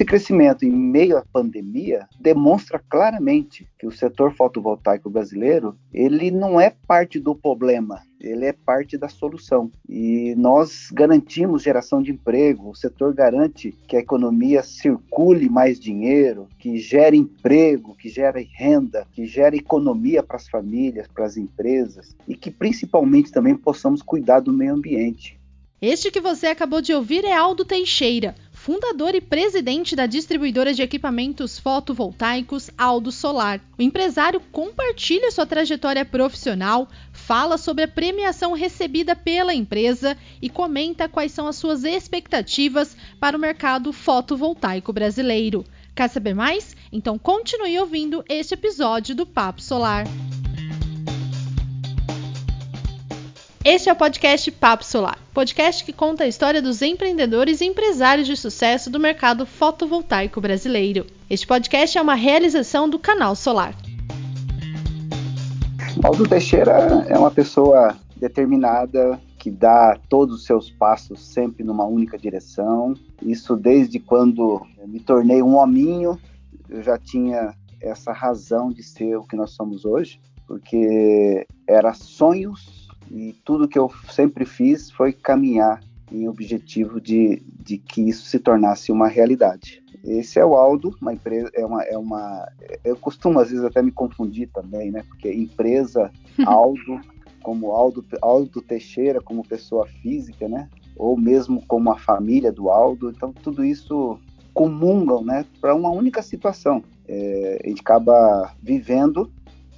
esse crescimento em meio à pandemia demonstra claramente que o setor fotovoltaico brasileiro ele não é parte do problema, ele é parte da solução. E nós garantimos geração de emprego, o setor garante que a economia circule mais dinheiro, que gere emprego, que gere renda, que gere economia para as famílias, para as empresas e que principalmente também possamos cuidar do meio ambiente. Este que você acabou de ouvir é Aldo Teixeira, fundador e presidente da distribuidora de equipamentos fotovoltaicos Aldo Solar. O empresário compartilha sua trajetória profissional, fala sobre a premiação recebida pela empresa e comenta quais são as suas expectativas para o mercado fotovoltaico brasileiro. Quer saber mais? Então continue ouvindo este episódio do Papo Solar. Este é o podcast Papo Solar, podcast que conta a história dos empreendedores e empresários de sucesso do mercado fotovoltaico brasileiro. Este podcast é uma realização do Canal Solar. Aldo Teixeira é uma pessoa determinada que dá todos os seus passos sempre numa única direção. Isso desde quando me tornei um hominho, eu já tinha essa razão de ser o que nós somos hoje, porque era sonhos e tudo que eu sempre fiz foi caminhar em objetivo de, de que isso se tornasse uma realidade. Esse é o Aldo, uma empresa, é uma, é uma, eu costumo às vezes até me confundir também, né? Porque empresa Aldo, como Aldo, Aldo Teixeira, como pessoa física, né? Ou mesmo como a família do Aldo, então tudo isso comungam, né? Para uma única situação. É, a gente acaba vivendo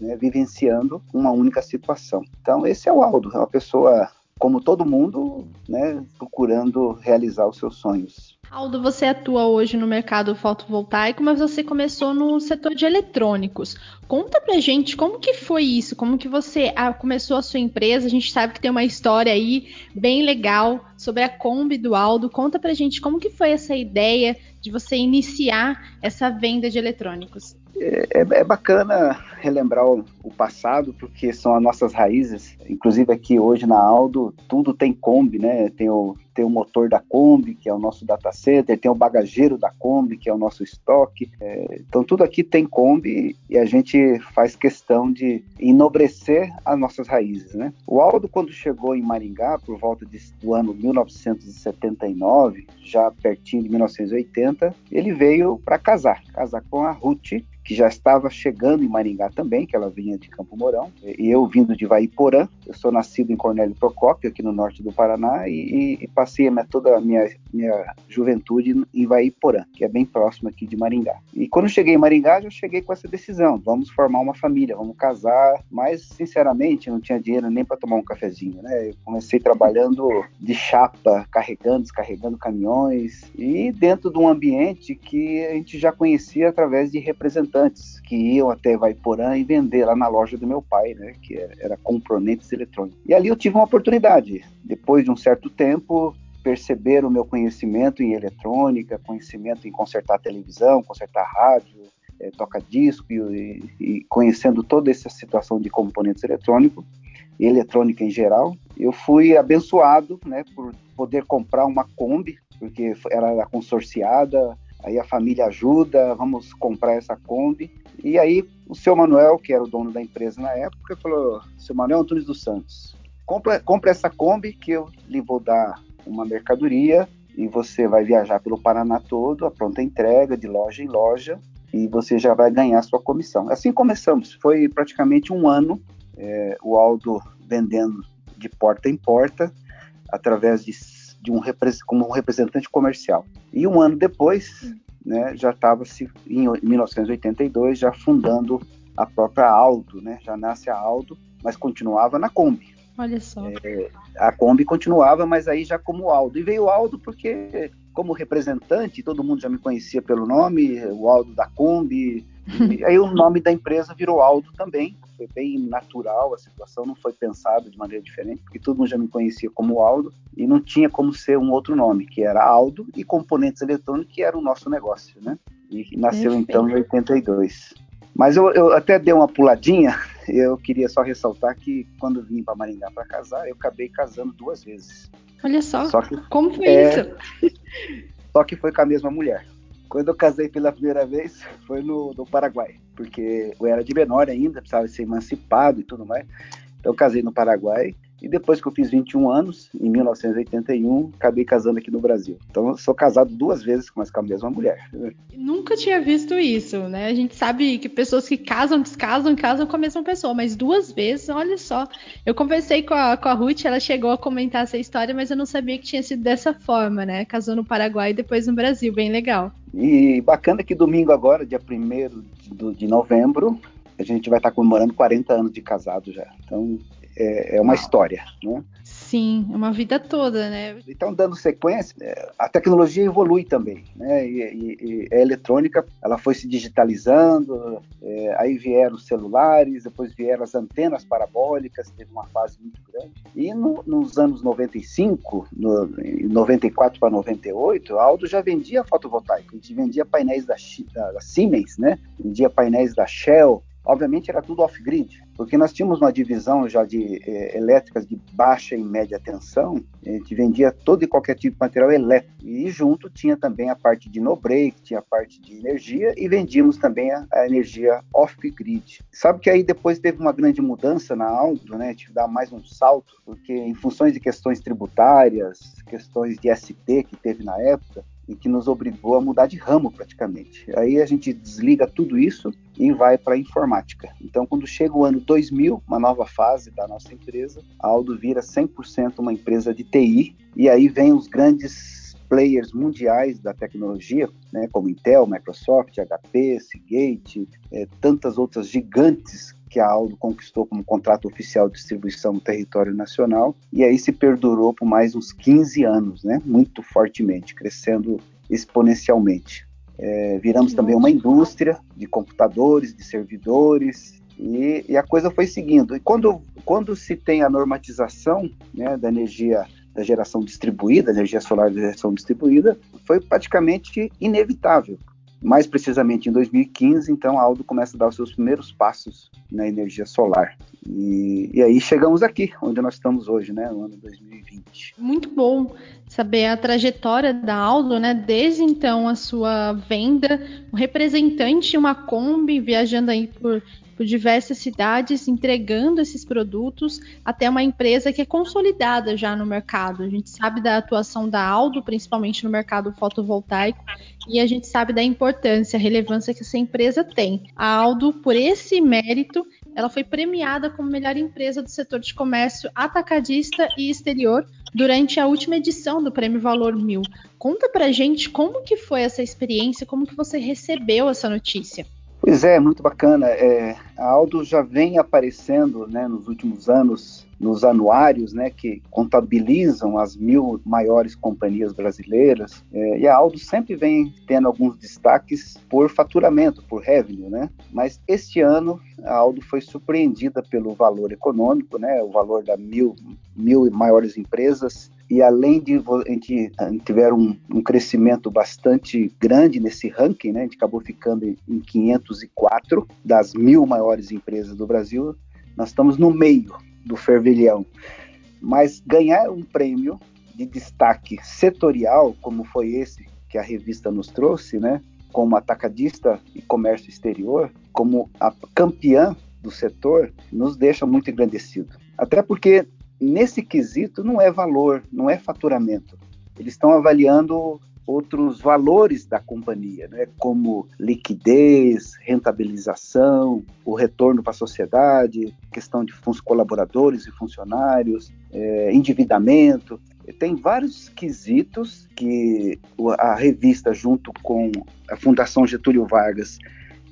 né, vivenciando uma única situação. Então, esse é o Aldo, é uma pessoa como todo mundo, né, procurando realizar os seus sonhos. Aldo, você atua hoje no mercado fotovoltaico, mas você começou no setor de eletrônicos. Conta pra gente como que foi isso, como que você ah, começou a sua empresa. A gente sabe que tem uma história aí bem legal sobre a Kombi do Aldo. Conta pra gente como que foi essa ideia de você iniciar essa venda de eletrônicos. É, é, é, bacana relembrar o, o, passado, porque são as nossas raízes. Inclusive aqui hoje na Aldo, tudo tem Kombi, né? Tem o, tem o motor da Kombi, que é o nosso data center, tem o bagageiro da Kombi, que é o nosso estoque. É, então tudo aqui tem Kombi e a gente faz questão de enobrecer as nossas raízes, né? O Aldo, quando chegou em Maringá, por volta de, do ano 1979, já pertinho de 1980, ele veio para casar, casar com a Ruth, que já estava chegando em Maringá também, que ela vinha de Campo Mourão, e eu vindo de Vaiporã, eu sou nascido em Cornélio Procópio, aqui no norte do Paraná, e, e passei a toda a minha, minha juventude em Vaiporã, que é bem próximo aqui de Maringá. E quando cheguei em Maringá, já cheguei com essa decisão, vamos formar uma família, vamos casar, mas sinceramente não tinha dinheiro nem para tomar um cafezinho, né? Eu comecei trabalhando de chapa, carregando, descarregando caminhões, e dentro de um ambiente que a gente já conhecia através de representantes que iam até Vaiporã e vender lá na loja do meu pai, né, que era eletrônicos. E ali eu tive uma oportunidade. Depois de um certo tempo, perceber o meu conhecimento em eletrônica, conhecimento em consertar televisão, consertar rádio, é, toca-disco e, e, conhecendo toda essa situação de componentes eletrônicos e eletrônica em geral, eu fui abençoado, né, por poder comprar uma Kombi, porque era consorciada, aí a família ajuda, vamos comprar essa Kombi. E aí o seu Manuel, que era o dono da empresa na época, falou: seu Manuel Antunes dos Santos, compra, compra essa Kombi que eu lhe vou dar uma mercadoria e você vai viajar pelo Paraná todo, a pronta entrega de loja em loja e você já vai ganhar sua comissão. Assim começamos, foi praticamente um ano é, o Aldo vendendo de porta em porta através de de um como um representante comercial. E um ano depois, né, já estava se em 1982 já fundando a própria Aldo, né? Já nasce a Aldo, mas continuava na Kombi. Olha só. É, a Kombi continuava, mas aí já como Aldo. E veio o Aldo porque como representante, todo mundo já me conhecia pelo nome, o Aldo da Kombi, e aí o nome da empresa virou Aldo também. Foi bem natural, a situação não foi pensada de maneira diferente, porque todo mundo já me conhecia como Aldo e não tinha como ser um outro nome, que era Aldo e Componentes Eletrônicos, que era o nosso negócio, né? E nasceu Perfeito. então em 82. Mas eu, eu, até dei uma puladinha, eu queria só ressaltar que quando vim para Maringá para casar, eu acabei casando duas vezes. Olha só, só que, como foi é, isso? Só que foi com a mesma mulher Quando eu casei pela primeira vez, foi no, no Paraguai, porque eu era de menor ainda, precisava ser emancipado e tudo mais. Então, eu casei no Paraguai e depois que eu fiz 21 anos, em 1981, acabei casando aqui no Brasil. Então, eu sou casado duas vezes, mas com a mesma mulher. Nunca tinha visto isso, né? A gente sabe que pessoas que casam, descasam, casam com a mesma pessoa, mas duas vezes, olha só. Eu conversei com a, com a Ruth, ela chegou a comentar essa história, mas eu não sabia que tinha sido dessa forma, né? Casou no Paraguai e depois no Brasil, bem legal. E bacana que domingo agora, dia 1 de novembro, a gente vai estar comemorando 40 anos de casado já. Então, é, é uma história, né? Sim, é uma vida toda, né? Então, dando sequência, é, a tecnologia evolui também, né? E, e, e a eletrônica, ela foi se digitalizando, é, aí vieram os celulares, depois vieram as antenas parabólicas, teve uma fase muito grande. E no, nos anos 95, no, 94 para 98, a Aldo já vendia fotovoltaico, a gente vendia painéis da, da, da Siemens, né? Vendia painéis da Shell, Obviamente era tudo off-grid, porque nós tínhamos uma divisão já de eh, elétricas de baixa e média tensão, a gente vendia todo e qualquer tipo de material elétrico, e junto tinha também a parte de no-break, tinha a parte de energia, e vendíamos também a, a energia off-grid. Sabe que aí depois teve uma grande mudança na Aldo, né, tive dar mais um salto, porque em funções de questões tributárias, questões de ST que teve na época, e que nos obrigou a mudar de ramo praticamente. Aí a gente desliga tudo isso e vai para a informática. Então, quando chega o ano 2000, uma nova fase da nossa empresa, a Aldo vira 100% uma empresa de TI e aí vem os grandes players mundiais da tecnologia, né, como Intel, Microsoft, HP, Seagate, é, tantas outras gigantes que a Aldo conquistou como contrato oficial de distribuição no território nacional, e aí se perdurou por mais uns 15 anos, né? muito fortemente, crescendo exponencialmente. É, viramos também uma indústria de computadores, de servidores, e, e, a coisa foi seguindo. E quando, quando se tem a normatização né, da energia da geração distribuída, energia solar da geração distribuída, foi praticamente inevitável, mais precisamente em 2015, então a Aldo começa a dar os seus primeiros passos na energia solar. E, e, aí chegamos aqui, onde nós estamos hoje, né, no ano 2020. Muito bom saber a trajetória da Aldo, né, desde então a sua venda, um representante, uma Kombi viajando aí por por diversas cidades entregando esses produtos até uma empresa que é consolidada já no mercado. A gente sabe da atuação da Aldo, principalmente no mercado fotovoltaico, e a gente sabe da importância, relevância que essa empresa tem. A Aldo, por esse mérito, ela foi premiada como melhor empresa do setor de comércio atacadista e exterior durante a última edição do Prêmio Valor Mil. Conta pra gente como que foi essa experiência, como que você recebeu essa notícia. Pois é, muito bacana. É, a Aldo já vem aparecendo né, nos últimos anos nos anuários né, que contabilizam as mil maiores companhias brasileiras. É, e a Aldo sempre vem tendo alguns destaques por faturamento, por revenue, né? Mas este ano a Aldo foi surpreendida pelo valor econômico, né? O valor da mil, mil maiores empresas e além de a gente, tiver um, um, crescimento bastante grande nesse ranking, né, a gente acabou ficando em 504 das mil maiores empresas do Brasil, nós estamos no meio do fervilhão. Mas ganhar um prêmio de destaque setorial, como foi esse que a revista nos trouxe, né, como atacadista e comércio exterior, como a campeã do setor, nos deixa muito engrandecido. Até porque nesse quesito não é valor, não é faturamento. Eles estão avaliando outros valores da companhia, né, como liquidez, rentabilização, o retorno para a sociedade, questão de colaboradores e funcionários, é, endividamento. Tem vários quesitos que a revista, junto com a Fundação Getúlio Vargas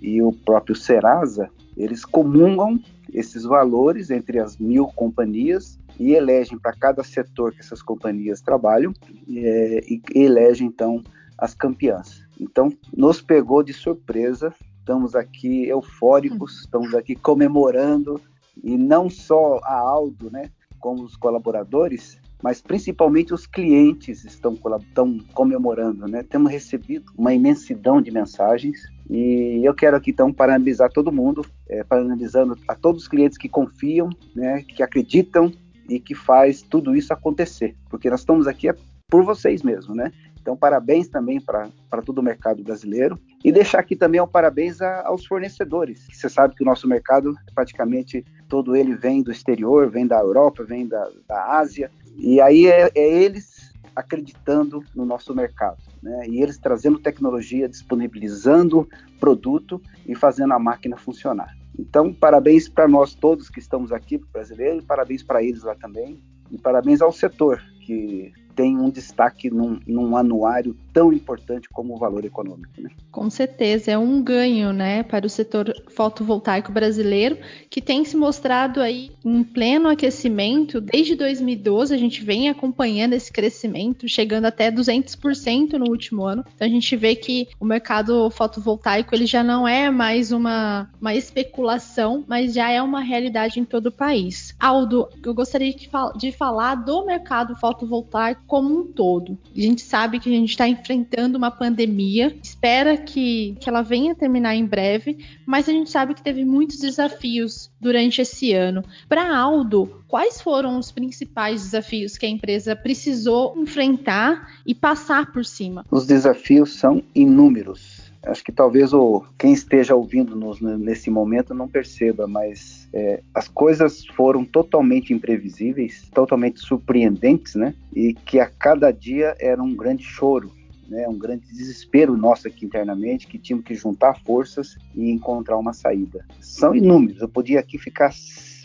e o próprio Serasa, eles comungam esses valores entre as mil companhias e elegem para cada setor que essas companhias trabalham é, e elegem então as campeãs. Então nos pegou de surpresa, estamos aqui eufóricos, estamos aqui comemorando e não só a Aldo, né, como os colaboradores, mas principalmente os clientes estão, estão comemorando, né? Temos recebido uma imensidão de mensagens e eu quero aqui então parabenizar todo mundo, é, parabenizando a todos os clientes que confiam, né, que acreditam e que faz tudo isso acontecer. Porque nós estamos aqui por vocês mesmos, né? Então, parabéns também para todo o mercado brasileiro. E deixar aqui também um parabéns a, aos fornecedores. Você sabe que o nosso mercado, praticamente todo ele vem do exterior, vem da Europa, vem da, da Ásia. E aí é, é eles acreditando no nosso mercado. Né? E eles trazendo tecnologia, disponibilizando produto e fazendo a máquina funcionar. Então, parabéns para nós todos que estamos aqui, brasileiros, parabéns para eles lá também, e parabéns ao setor, que tem um destaque num, num, anuário tão importante como o valor econômico. Né? Com certeza, é um ganho né, para o setor fotovoltaico brasileiro, que tem se mostrado aí em pleno aquecimento. Desde 2012, a gente vem acompanhando esse crescimento, chegando até 200% no último ano. Então, a gente vê que o mercado fotovoltaico ele já não é mais uma, uma especulação, mas já é uma realidade em todo o país. Aldo, eu gostaria de, de falar do mercado fotovoltaico como um todo. A gente sabe que a gente está enfrentando uma pandemia, espera que, que ela venha terminar em breve, mas a gente sabe que teve muitos desafios durante esse ano. Para Aldo, quais foram os principais desafios que a empresa precisou enfrentar e passar por cima? Os desafios são inúmeros. Acho que talvez o, quem esteja ouvindo-nos nesse momento não perceba, mas é, as coisas foram totalmente imprevisíveis, totalmente surpreendentes, né? E que a cada dia era um grande choro, né? Um grande desespero nosso aqui internamente, que tínhamos que juntar forças e encontrar uma saída. São inúmeros. Eu podia aqui ficar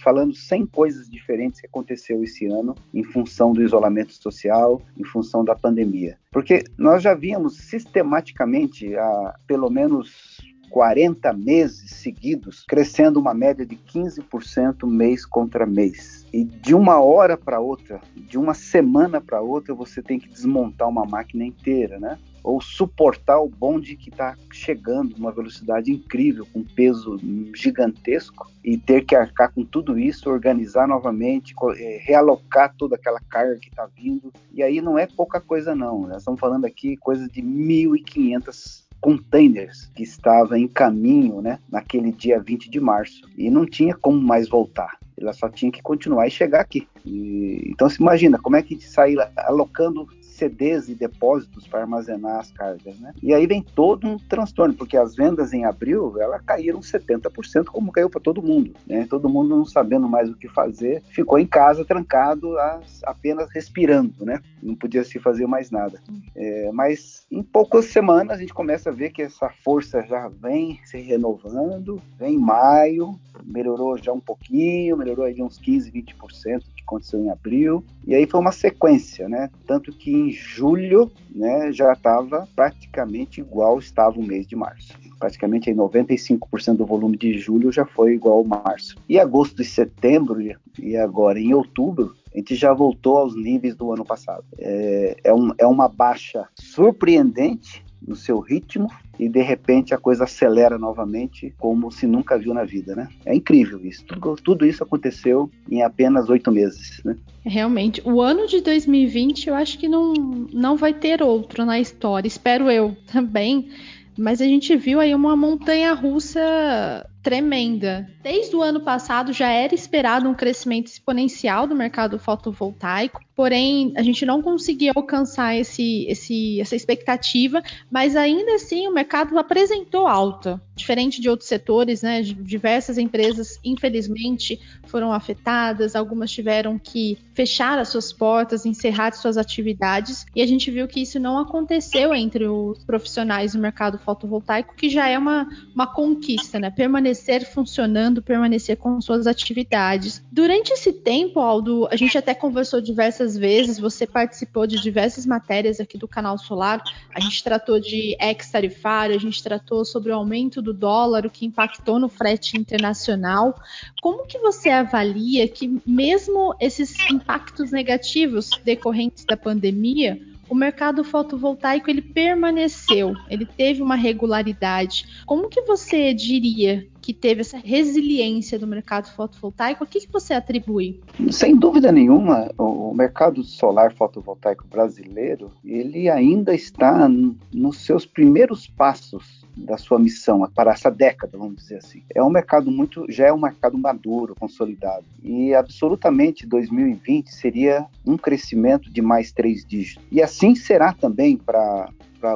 falando 100 coisas diferentes que aconteceu esse ano em função do isolamento social, em função da pandemia. Porque nós já víamos sistematicamente há pelo menos 40 meses seguidos, crescendo uma média de 15% mês contra mês. E de uma hora para outra, de uma semana para outra, você tem que desmontar uma máquina inteira, né? ou suportar o bonde que está chegando numa velocidade incrível, com peso gigantesco, e ter que arcar com tudo isso, organizar novamente, eh, realocar toda aquela carga que está vindo. E aí não é pouca coisa, não. Nós estamos falando aqui coisa de 1.500 containers que estava em caminho, né, naquele dia 20 de março e não tinha como mais voltar. Ela só tinha que continuar e chegar aqui. E, então se imagina como é que sair alocando CDs e depósitos para armazenar as cargas, né? E aí vem todo um transtorno, porque as vendas em abril, ela caíram 70%, como caiu para todo mundo, né? Todo mundo não sabendo mais o que fazer, ficou em casa trancado, apenas respirando, né? Não podia se fazer mais nada. É, mas em poucas semanas a gente começa a ver que essa força já vem se renovando, vem em maio, melhorou já um pouquinho, melhorou aí de uns 15, 20% que aconteceu em abril, e aí foi uma sequência, né? Tanto que em julho, né, já estava praticamente igual estava o mês de março. Praticamente aí 95% do volume de julho já foi igual ao março. E agosto e setembro e agora em outubro a gente já voltou aos níveis do ano passado. É, é, um, é uma baixa surpreendente, no seu ritmo e de repente a coisa acelera novamente como se nunca viu na vida, né? É incrível isso. Tudo, tudo isso aconteceu em apenas oito meses, né? Realmente, o ano de 2020 eu acho que não, não vai ter outro na história, espero eu também. Mas a gente viu aí uma montanha russa tremenda. Desde o ano passado já era esperado um crescimento exponencial do mercado fotovoltaico, porém a gente não conseguia alcançar esse, esse, essa expectativa, mas ainda assim o mercado apresentou alta. Diferente de outros setores, né, diversas empresas, infelizmente, foram afetadas, algumas tiveram que fechar as suas portas, encerrar suas atividades, e a gente viu que isso não aconteceu entre os profissionais do mercado fotovoltaico, que já é uma, uma conquista, né? Permanecer permanecer funcionando, permanecer com suas atividades. Durante esse tempo, Aldo, a gente até conversou diversas vezes, você participou de diversas matérias aqui do canal Solar. A gente tratou de ex-tarifário, a gente tratou sobre o aumento do dólar, o que impactou no frete internacional. Como que você avalia que mesmo esses impactos negativos decorrentes da pandemia, o mercado fotovoltaico ele permaneceu, ele teve uma regularidade. Como que você diria que teve essa resiliência do mercado fotovoltaico, a que, que você atribui? Sem dúvida nenhuma, o mercado solar fotovoltaico brasileiro, ele ainda está nos seus primeiros passos da sua missão para essa década, vamos dizer assim. É um mercado muito, já é um mercado maduro, consolidado. E absolutamente 2020 seria um crescimento de mais três dígitos. E assim será também para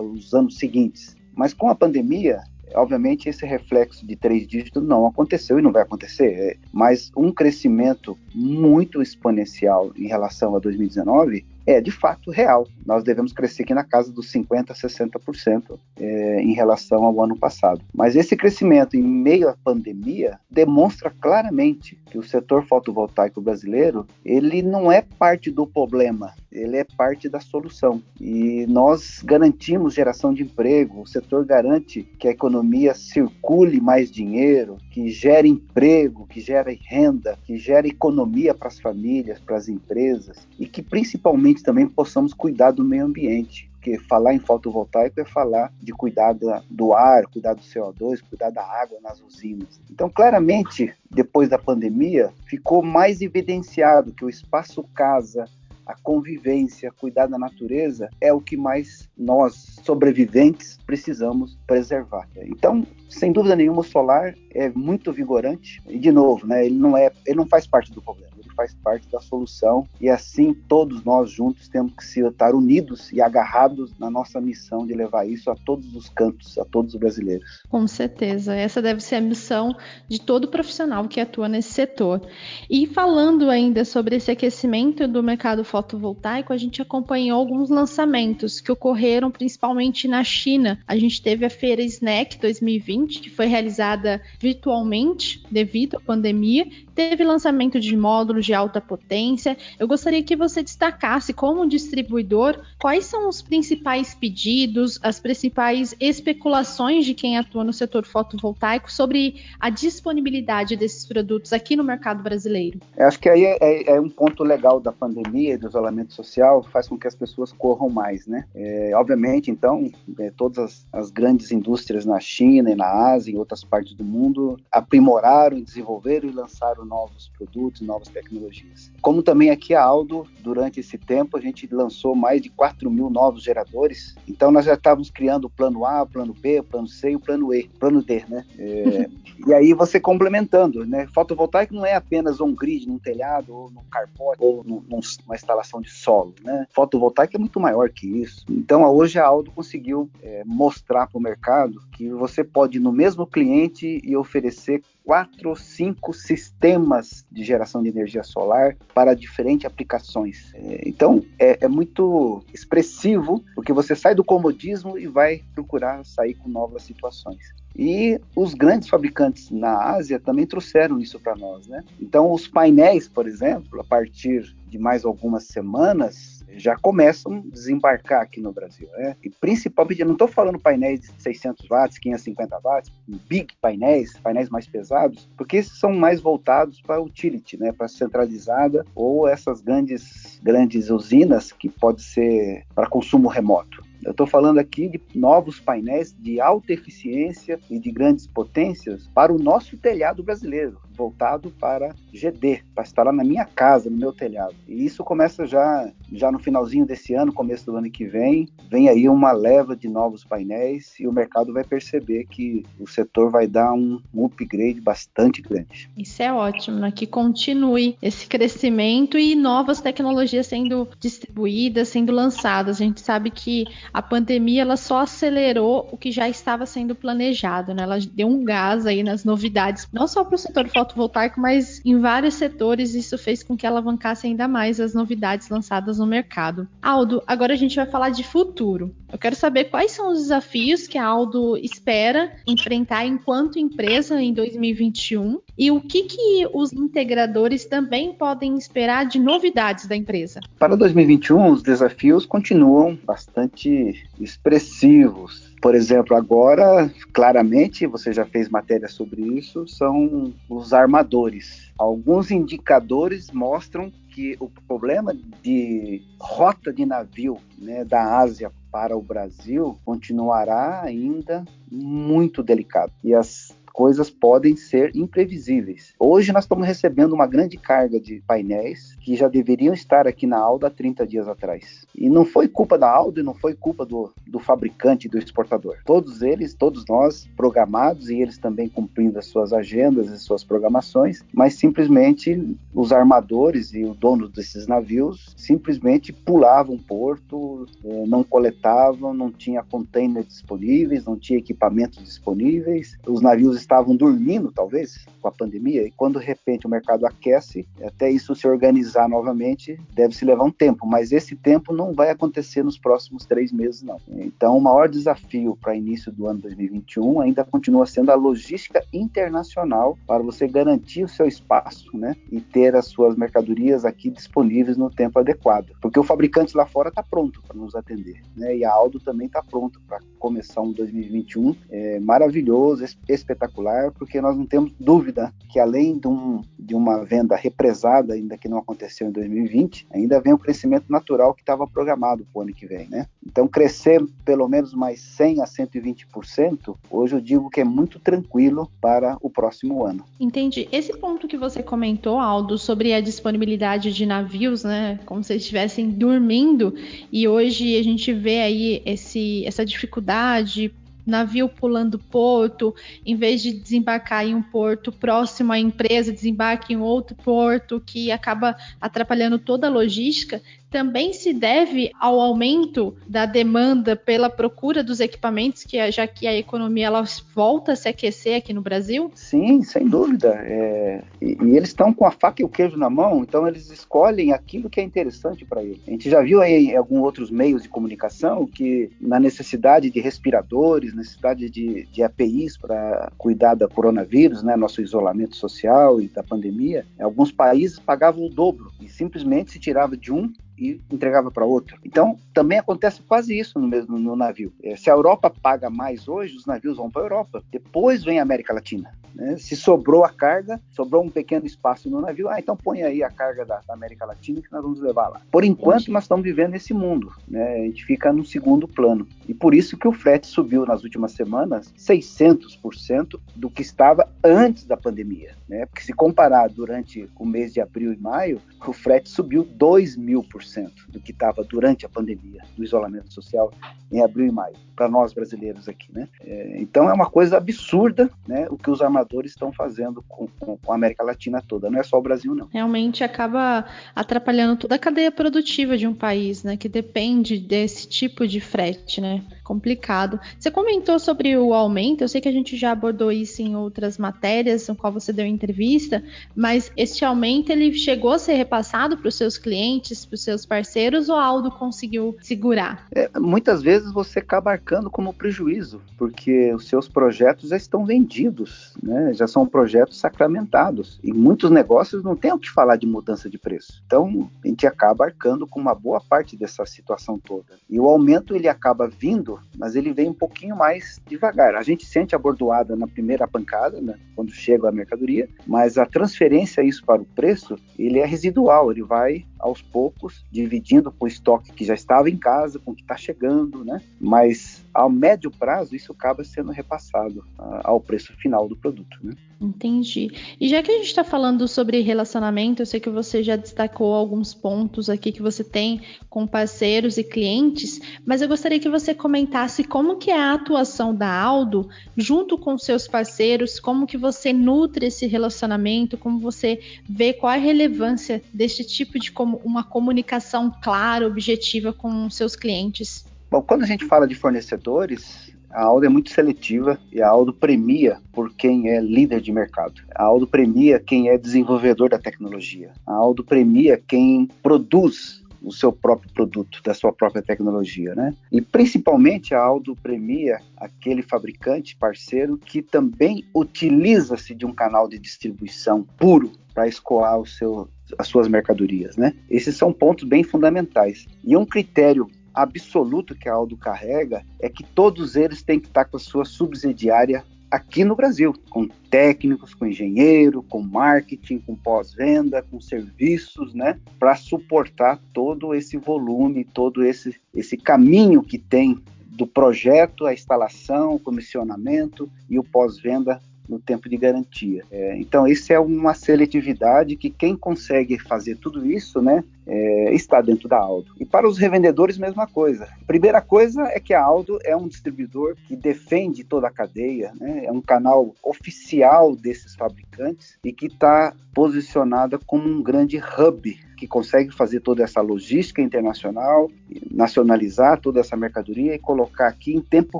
os anos seguintes. Mas com a pandemia, obviamente esse reflexo de três dígitos não aconteceu e não vai acontecer, é, mas um crescimento muito exponencial em relação a 2019 é de fato real. Nós devemos crescer aqui na casa dos 50%, 60% é, em relação ao ano passado. Mas esse crescimento em meio à pandemia demonstra claramente que o setor fotovoltaico brasileiro ele não é parte do problema, ele é parte da solução. E nós garantimos geração de emprego, o setor garante que a economia circule mais dinheiro, que gere emprego, que gere renda, que gere economia para as famílias, para as empresas e que principalmente também possamos cuidar do meio ambiente porque falar em fotovoltaico é falar de cuidar do ar, cuidar do CO2, cuidar da água nas usinas. Então, claramente, depois da pandemia, ficou mais evidenciado que o espaço casa, a convivência, cuidar da natureza é o que mais nós sobreviventes precisamos preservar. Então, sem dúvida nenhuma, o solar é muito vigorante e de novo, né, ele não é, ele não faz parte do problema faz parte da solução e assim todos nós juntos temos que estar unidos e agarrados na nossa missão de levar isso a todos os cantos, a todos os brasileiros. Com certeza, essa deve ser a missão de todo profissional que atua nesse setor. E falando ainda sobre esse aquecimento do mercado fotovoltaico, a gente acompanhou alguns lançamentos que ocorreram principalmente na China. A gente teve a feira SNEC 2020, que foi realizada virtualmente devido à pandemia, teve lançamento de módulos de alta potência. Eu gostaria que você destacasse, como distribuidor, quais são os principais pedidos, as principais especulações de quem atua no setor fotovoltaico sobre a disponibilidade desses produtos aqui no mercado brasileiro. Eu acho que aí é, é, é, um ponto legal da pandemia e do isolamento social, faz com que as pessoas corram mais, né? É, obviamente, então, é, todas as, as grandes indústrias na China e na Ásia e outras partes do mundo aprimoraram, desenvolveram e lançaram novos produtos, novas tecnologias tecnologias. Como também aqui a Aldo, durante esse tempo, a gente lançou mais de 4 mil novos geradores. Então nós já estávamos criando o plano A, o plano B, o plano C e o plano E, plano D, né? É, e aí você complementando, né? Fotovoltaico não é apenas um grid num telhado ou num carport ou num, numa instalação de solo, né? Fotovoltaico é muito maior que isso. Então hoje a Aldo conseguiu é, mostrar para o mercado que você pode no mesmo cliente e oferecer quatro ou cinco sistemas de geração de energia solar para diferentes aplicações. É, então, é, é, muito expressivo, porque você sai do comodismo e vai procurar sair com novas situações. E os grandes fabricantes na Ásia também trouxeram isso para nós, né? Então, os painéis, por exemplo, a partir de mais algumas semanas, já começam a desembarcar aqui no Brasil. Né? E principalmente, eu não estou falando painéis de 600 watts, 550 watts, big painéis, painéis mais pesados, porque esses são mais voltados para utility, né? para centralizada ou essas grandes, grandes usinas que pode ser para consumo remoto. Eu estou falando aqui de novos painéis de alta eficiência e de grandes potências para o nosso telhado brasileiro, voltado para GD, para instalar na minha casa, no meu telhado. E isso começa já, já no finalzinho desse ano, começo do ano que vem. Vem aí uma leva de novos painéis e o mercado vai perceber que o setor vai dar um upgrade bastante grande. Isso é ótimo, né? que continue esse crescimento e novas tecnologias sendo distribuídas, sendo lançadas. A gente sabe que a pandemia ela só acelerou o que já estava sendo planejado, né? Ela deu um gás aí nas novidades, não só para o setor fotovoltaico, mas em vários setores isso fez com que alavancasse ainda mais as novidades lançadas no mercado. Aldo, agora a gente vai falar de futuro. Eu quero saber quais são os desafios que a Aldo espera enfrentar enquanto empresa em 2021 e o que, que os integradores também podem esperar de novidades da empresa. Para 2021, os desafios continuam bastante expressivos. Por exemplo, agora, claramente, você já fez matéria sobre isso, são os armadores. Alguns indicadores mostram que o problema de rota de navio né, da Ásia para o Brasil continuará ainda muito delicado. E as coisas podem ser imprevisíveis. Hoje nós estamos recebendo uma grande carga de painéis que já deveriam estar aqui na Aldo há 30 dias atrás. E não foi culpa da Aldo e não foi culpa do, do fabricante do exportador. Todos eles, todos nós, programados e eles também cumprindo as suas agendas e suas programações, mas simplesmente os armadores e o dono desses navios simplesmente pulavam o porto, eh, não coletavam, não tinha containers disponíveis, não tinha equipamentos disponíveis, os navios estavam dormindo, talvez, com a pandemia, e quando de repente o mercado aquece, até isso se organizar novamente, deve se levar um tempo, mas esse tempo não vai acontecer nos próximos três meses, não. Então, o maior desafio para início do ano 2021 ainda continua sendo a logística internacional para você garantir o seu espaço, né, e ter as suas mercadorias aqui disponíveis no tempo adequado, porque o fabricante lá fora está pronto para nos atender, né, e a Aldo também está pronto para começar um 2021 é, maravilhoso, espetacular, porque nós não temos dúvida que além de, um, de uma venda represada, ainda que não aconteceu em 2020, ainda vem o crescimento natural que estava programado para o ano que vem, né? Então, crescer pelo menos mais 100 a 120%, hoje eu digo que é muito tranquilo para o próximo ano. Entendi. Esse ponto que você comentou, Aldo, sobre a disponibilidade de navios, né? Como se estivessem dormindo, e hoje a gente vê aí esse, essa dificuldade navio pulando porto, em vez de desembarcar em um porto próximo à empresa, desembarque em outro porto, que acaba atrapalhando toda a logística também se deve ao aumento da demanda pela procura dos equipamentos, que já que a economia ela volta a se aquecer aqui no Brasil? Sim, sem dúvida. É, e, e, eles estão com a faca e o queijo na mão, então eles escolhem aquilo que é interessante para eles. A gente já viu aí em alguns outros meios de comunicação que na necessidade de respiradores, necessidade de, de APIs para cuidar da coronavírus, né, nosso isolamento social e da pandemia, alguns países pagavam o dobro e simplesmente se tirava de um e entregava para outro. Então, também acontece quase isso no mesmo no navio. É, se a Europa paga mais hoje, os navios vão para a Europa. Depois vem a América Latina. Né? Se sobrou a carga, sobrou um pequeno espaço no navio, ah, então põe aí a carga da, da América Latina que nós vamos levar lá. Por enquanto, nós estamos vivendo esse mundo. Né? A gente fica no segundo plano. E por isso que o frete subiu nas últimas semanas 600% do que estava antes da pandemia. Né? Porque se comparar durante o mês de abril e maio, o frete subiu 2 mil por cento do que estava durante a pandemia, do isolamento social, em abril e maio, para nós brasileiros aqui. Né? É, então é uma coisa absurda né, o que os armadores estão fazendo com, com, com, a América Latina toda, não é só o Brasil, não. Realmente acaba atrapalhando toda a cadeia produtiva de um país, né, que depende desse tipo de frete, né? complicado. Você comentou sobre o aumento, eu sei que a gente já abordou isso em outras matérias, no qual você deu entrevista, mas este aumento ele chegou a ser repassado para os seus clientes, para os seus parceiros, ou Aldo conseguiu segurar? É, muitas vezes você acaba arcando como prejuízo, porque os seus projetos já estão vendidos, né? já são projetos sacramentados, e muitos negócios não têm o que falar de mudança de preço. Então, a gente acaba arcando com uma boa parte dessa situação toda. E o aumento ele acaba vindo mas ele vem um pouquinho mais devagar. A gente sente a bordoada na primeira pancada, né, quando chega a mercadoria, mas a transferência isso para o preço, ele é residual, ele vai aos poucos, dividindo com o estoque que já estava em casa, com o que está chegando, né? Mas ao médio prazo isso acaba sendo repassado uh, ao preço final do produto, né? Entendi. E já que a gente está falando sobre relacionamento, eu sei que você já destacou alguns pontos aqui que você tem com parceiros e clientes, mas eu gostaria que você comentasse como que é a atuação da Aldo junto com seus parceiros, como que você nutre esse relacionamento, como você vê qual a relevância deste tipo de uma comunicação clara, objetiva com seus clientes. Bom, quando a gente fala de fornecedores, a Aldo é muito seletiva e a Aldo premia por quem é líder de mercado. A Aldo premia quem é desenvolvedor da tecnologia. A Aldo premia quem produz o seu próprio produto, da sua própria tecnologia, né? E principalmente a Aldo premia aquele fabricante parceiro que também utiliza-se de um canal de distribuição puro para escoar o seu, as suas mercadorias, né? Esses são pontos bem fundamentais. E um critério absoluto que a Aldo carrega é que todos eles têm que estar com a sua subsidiária aqui no Brasil, com técnicos, com engenheiro, com marketing, com pós-venda, com serviços, né, para suportar todo esse volume, todo esse, esse caminho que tem do projeto, a instalação, o comissionamento e o pós-venda no tempo de garantia. É, então, isso é uma seletividade que quem consegue fazer tudo isso, né, é, está dentro da Aldo. E para os revendedores, mesma coisa. Primeira coisa é que a Aldo é um distribuidor que defende toda a cadeia, né, é um canal oficial desses fabricantes e que está posicionada como um grande hub que consegue fazer toda essa logística internacional, nacionalizar toda essa mercadoria e colocar aqui em tempo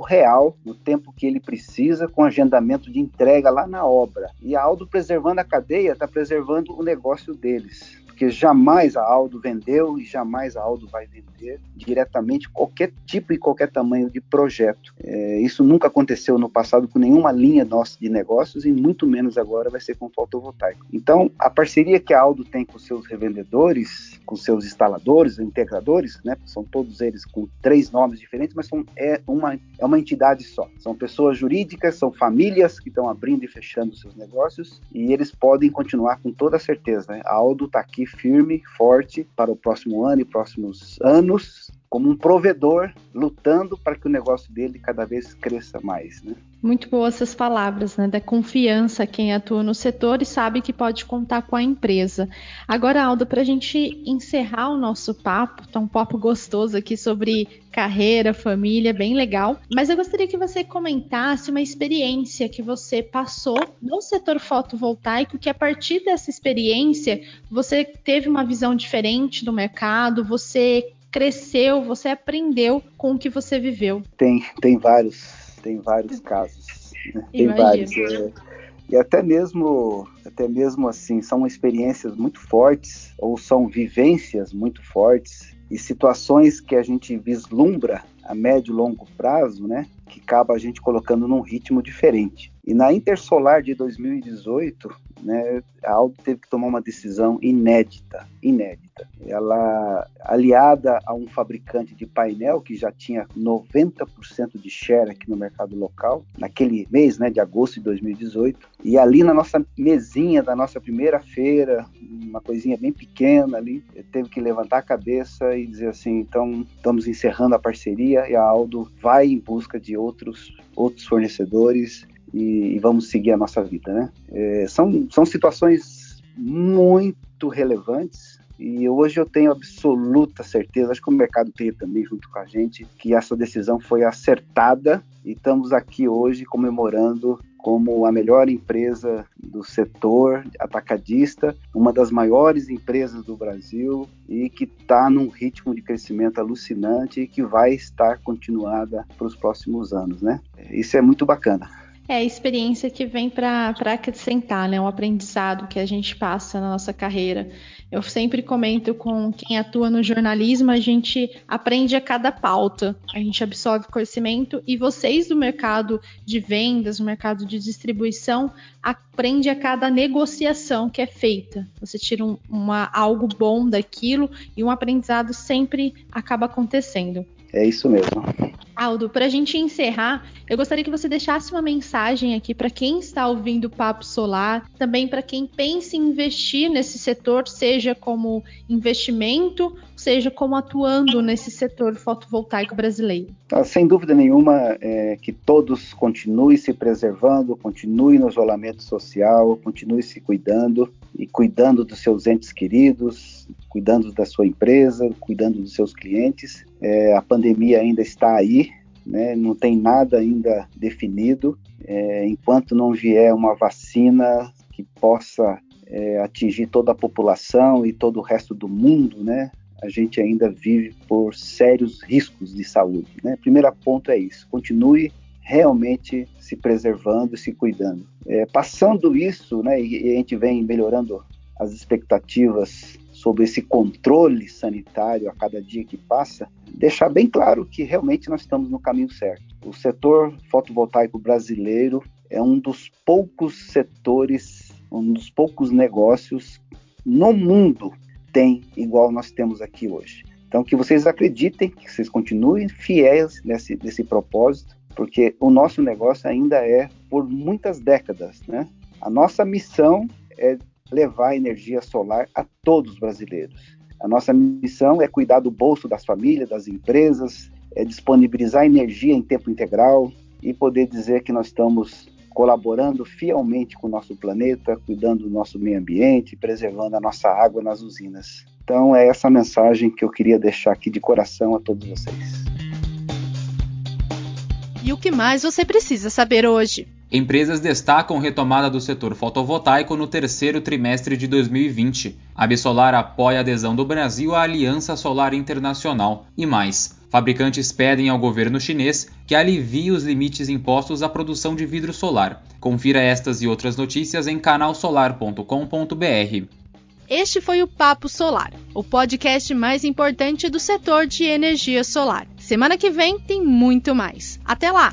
real, no tempo que ele precisa, com agendamento de entrega lá na obra. E a Aldo preservando a cadeia está preservando o negócio deles porque jamais a Aldo vendeu e jamais a Aldo vai vender diretamente qualquer tipo e qualquer tamanho de projeto. É, isso nunca aconteceu no passado com nenhuma linha nossa de negócios e muito menos agora vai ser com fotovoltaico. Então, a parceria que a Aldo tem com seus revendedores, com seus instaladores, integradores, né, são todos eles com três nomes diferentes, mas são, é, uma, é uma entidade só. São pessoas jurídicas, são famílias que estão abrindo e fechando seus negócios e eles podem continuar com toda certeza. Né? A Aldo está aqui firme, forte para o próximo ano e próximos anos, como um provedor lutando para que o negócio dele cada vez cresça mais. Né? Muito boas essas palavras, né? Da confiança quem atua no setor e sabe que pode contar com a empresa. Agora, Aldo, para a gente encerrar o nosso papo, tá um papo gostoso aqui sobre carreira, família, bem legal. Mas eu gostaria que você comentasse uma experiência que você passou no setor fotovoltaico, que a partir dessa experiência você teve uma visão diferente do mercado, você cresceu, você aprendeu com o que você viveu. Tem, tem vários tem vários casos. Né? Tem vários. É, e até mesmo, até mesmo assim, são experiências muito fortes ou são vivências muito fortes e situações que a gente vislumbra a médio e longo prazo, né, que acaba a gente colocando num ritmo diferente. E na Intersolar de 2018, né, a Aldo teve que tomar uma decisão inédita, inédita. Ela, aliada a um fabricante de painel que já tinha 90% de share aqui no mercado local, naquele mês, né, de agosto de 2018, e ali na nossa mesinha da nossa primeira feira, uma coisinha bem pequena ali, teve que levantar a cabeça e dizer assim, então estamos encerrando a parceria e a Aldo vai em busca de outros outros fornecedores e, e vamos seguir a nossa vida, né? É, são, são situações muito relevantes e hoje eu tenho absoluta certeza, acho que o mercado tem também junto com a gente, que essa decisão foi acertada e estamos aqui hoje comemorando como a melhor empresa do setor atacadista, uma das maiores empresas do Brasil e que está num ritmo de crescimento alucinante e que vai estar continuada para os próximos anos, né? Isso é muito bacana. É a experiência que vem para acrescentar, né? Um aprendizado que a gente passa na nossa carreira. Eu sempre comento com quem atua no jornalismo, a gente aprende a cada pauta, a gente absorve conhecimento e vocês do mercado de vendas, no mercado de distribuição, aprende a cada negociação que é feita. Você tira um, uma, algo bom daquilo e um aprendizado sempre acaba acontecendo. É isso mesmo. Aldo, para a gente encerrar, eu gostaria que você deixasse uma mensagem aqui para quem está ouvindo o Papo Solar, também para quem pensa em investir nesse setor, seja como investimento, seja como atuando nesse setor fotovoltaico brasileiro. Ah, sem dúvida nenhuma, é, que todos continuem se preservando, continuem no isolamento social, continuem se cuidando e cuidando dos seus entes queridos, cuidando da sua empresa, cuidando dos seus clientes. É, a pandemia ainda está aí, né, não tem nada ainda definido. É, enquanto não vier uma vacina que possa é, atingir toda a população e todo o resto do mundo, né, a gente ainda vive por sérios riscos de saúde. Né? Primeiro ponto é isso: continue realmente se preservando se cuidando. É, passando isso, né, e a gente vem melhorando as expectativas sobre esse controle sanitário a cada dia que passa, deixar bem claro que realmente nós estamos no caminho certo. O setor fotovoltaico brasileiro é um dos poucos setores, um dos poucos negócios no mundo tem igual nós temos aqui hoje. Então, que vocês acreditem, que vocês continuem fiéis nesse, nesse propósito, porque o nosso negócio ainda é por muitas décadas, né? A nossa missão é levar energia solar a todos os brasileiros. A nossa missão é cuidar do bolso das famílias, das empresas, é disponibilizar energia em tempo integral e poder dizer que nós estamos colaborando fielmente com o nosso planeta, cuidando do nosso meio ambiente, preservando a nossa água nas usinas. Então é essa mensagem que eu queria deixar aqui de coração a todos vocês. E o que mais você precisa saber hoje? Empresas destacam retomada do setor fotovoltaico no terceiro trimestre de 2020. A Absolar apoia a adesão do Brasil à Aliança Solar Internacional. E mais, fabricantes pedem ao governo chinês que alivie os limites impostos à produção de vidro solar. Confira estas e outras notícias em canalsolar.com.br. Este foi o Papo Solar, o podcast mais importante do setor de energia solar. Semana que vem tem muito mais. Até lá!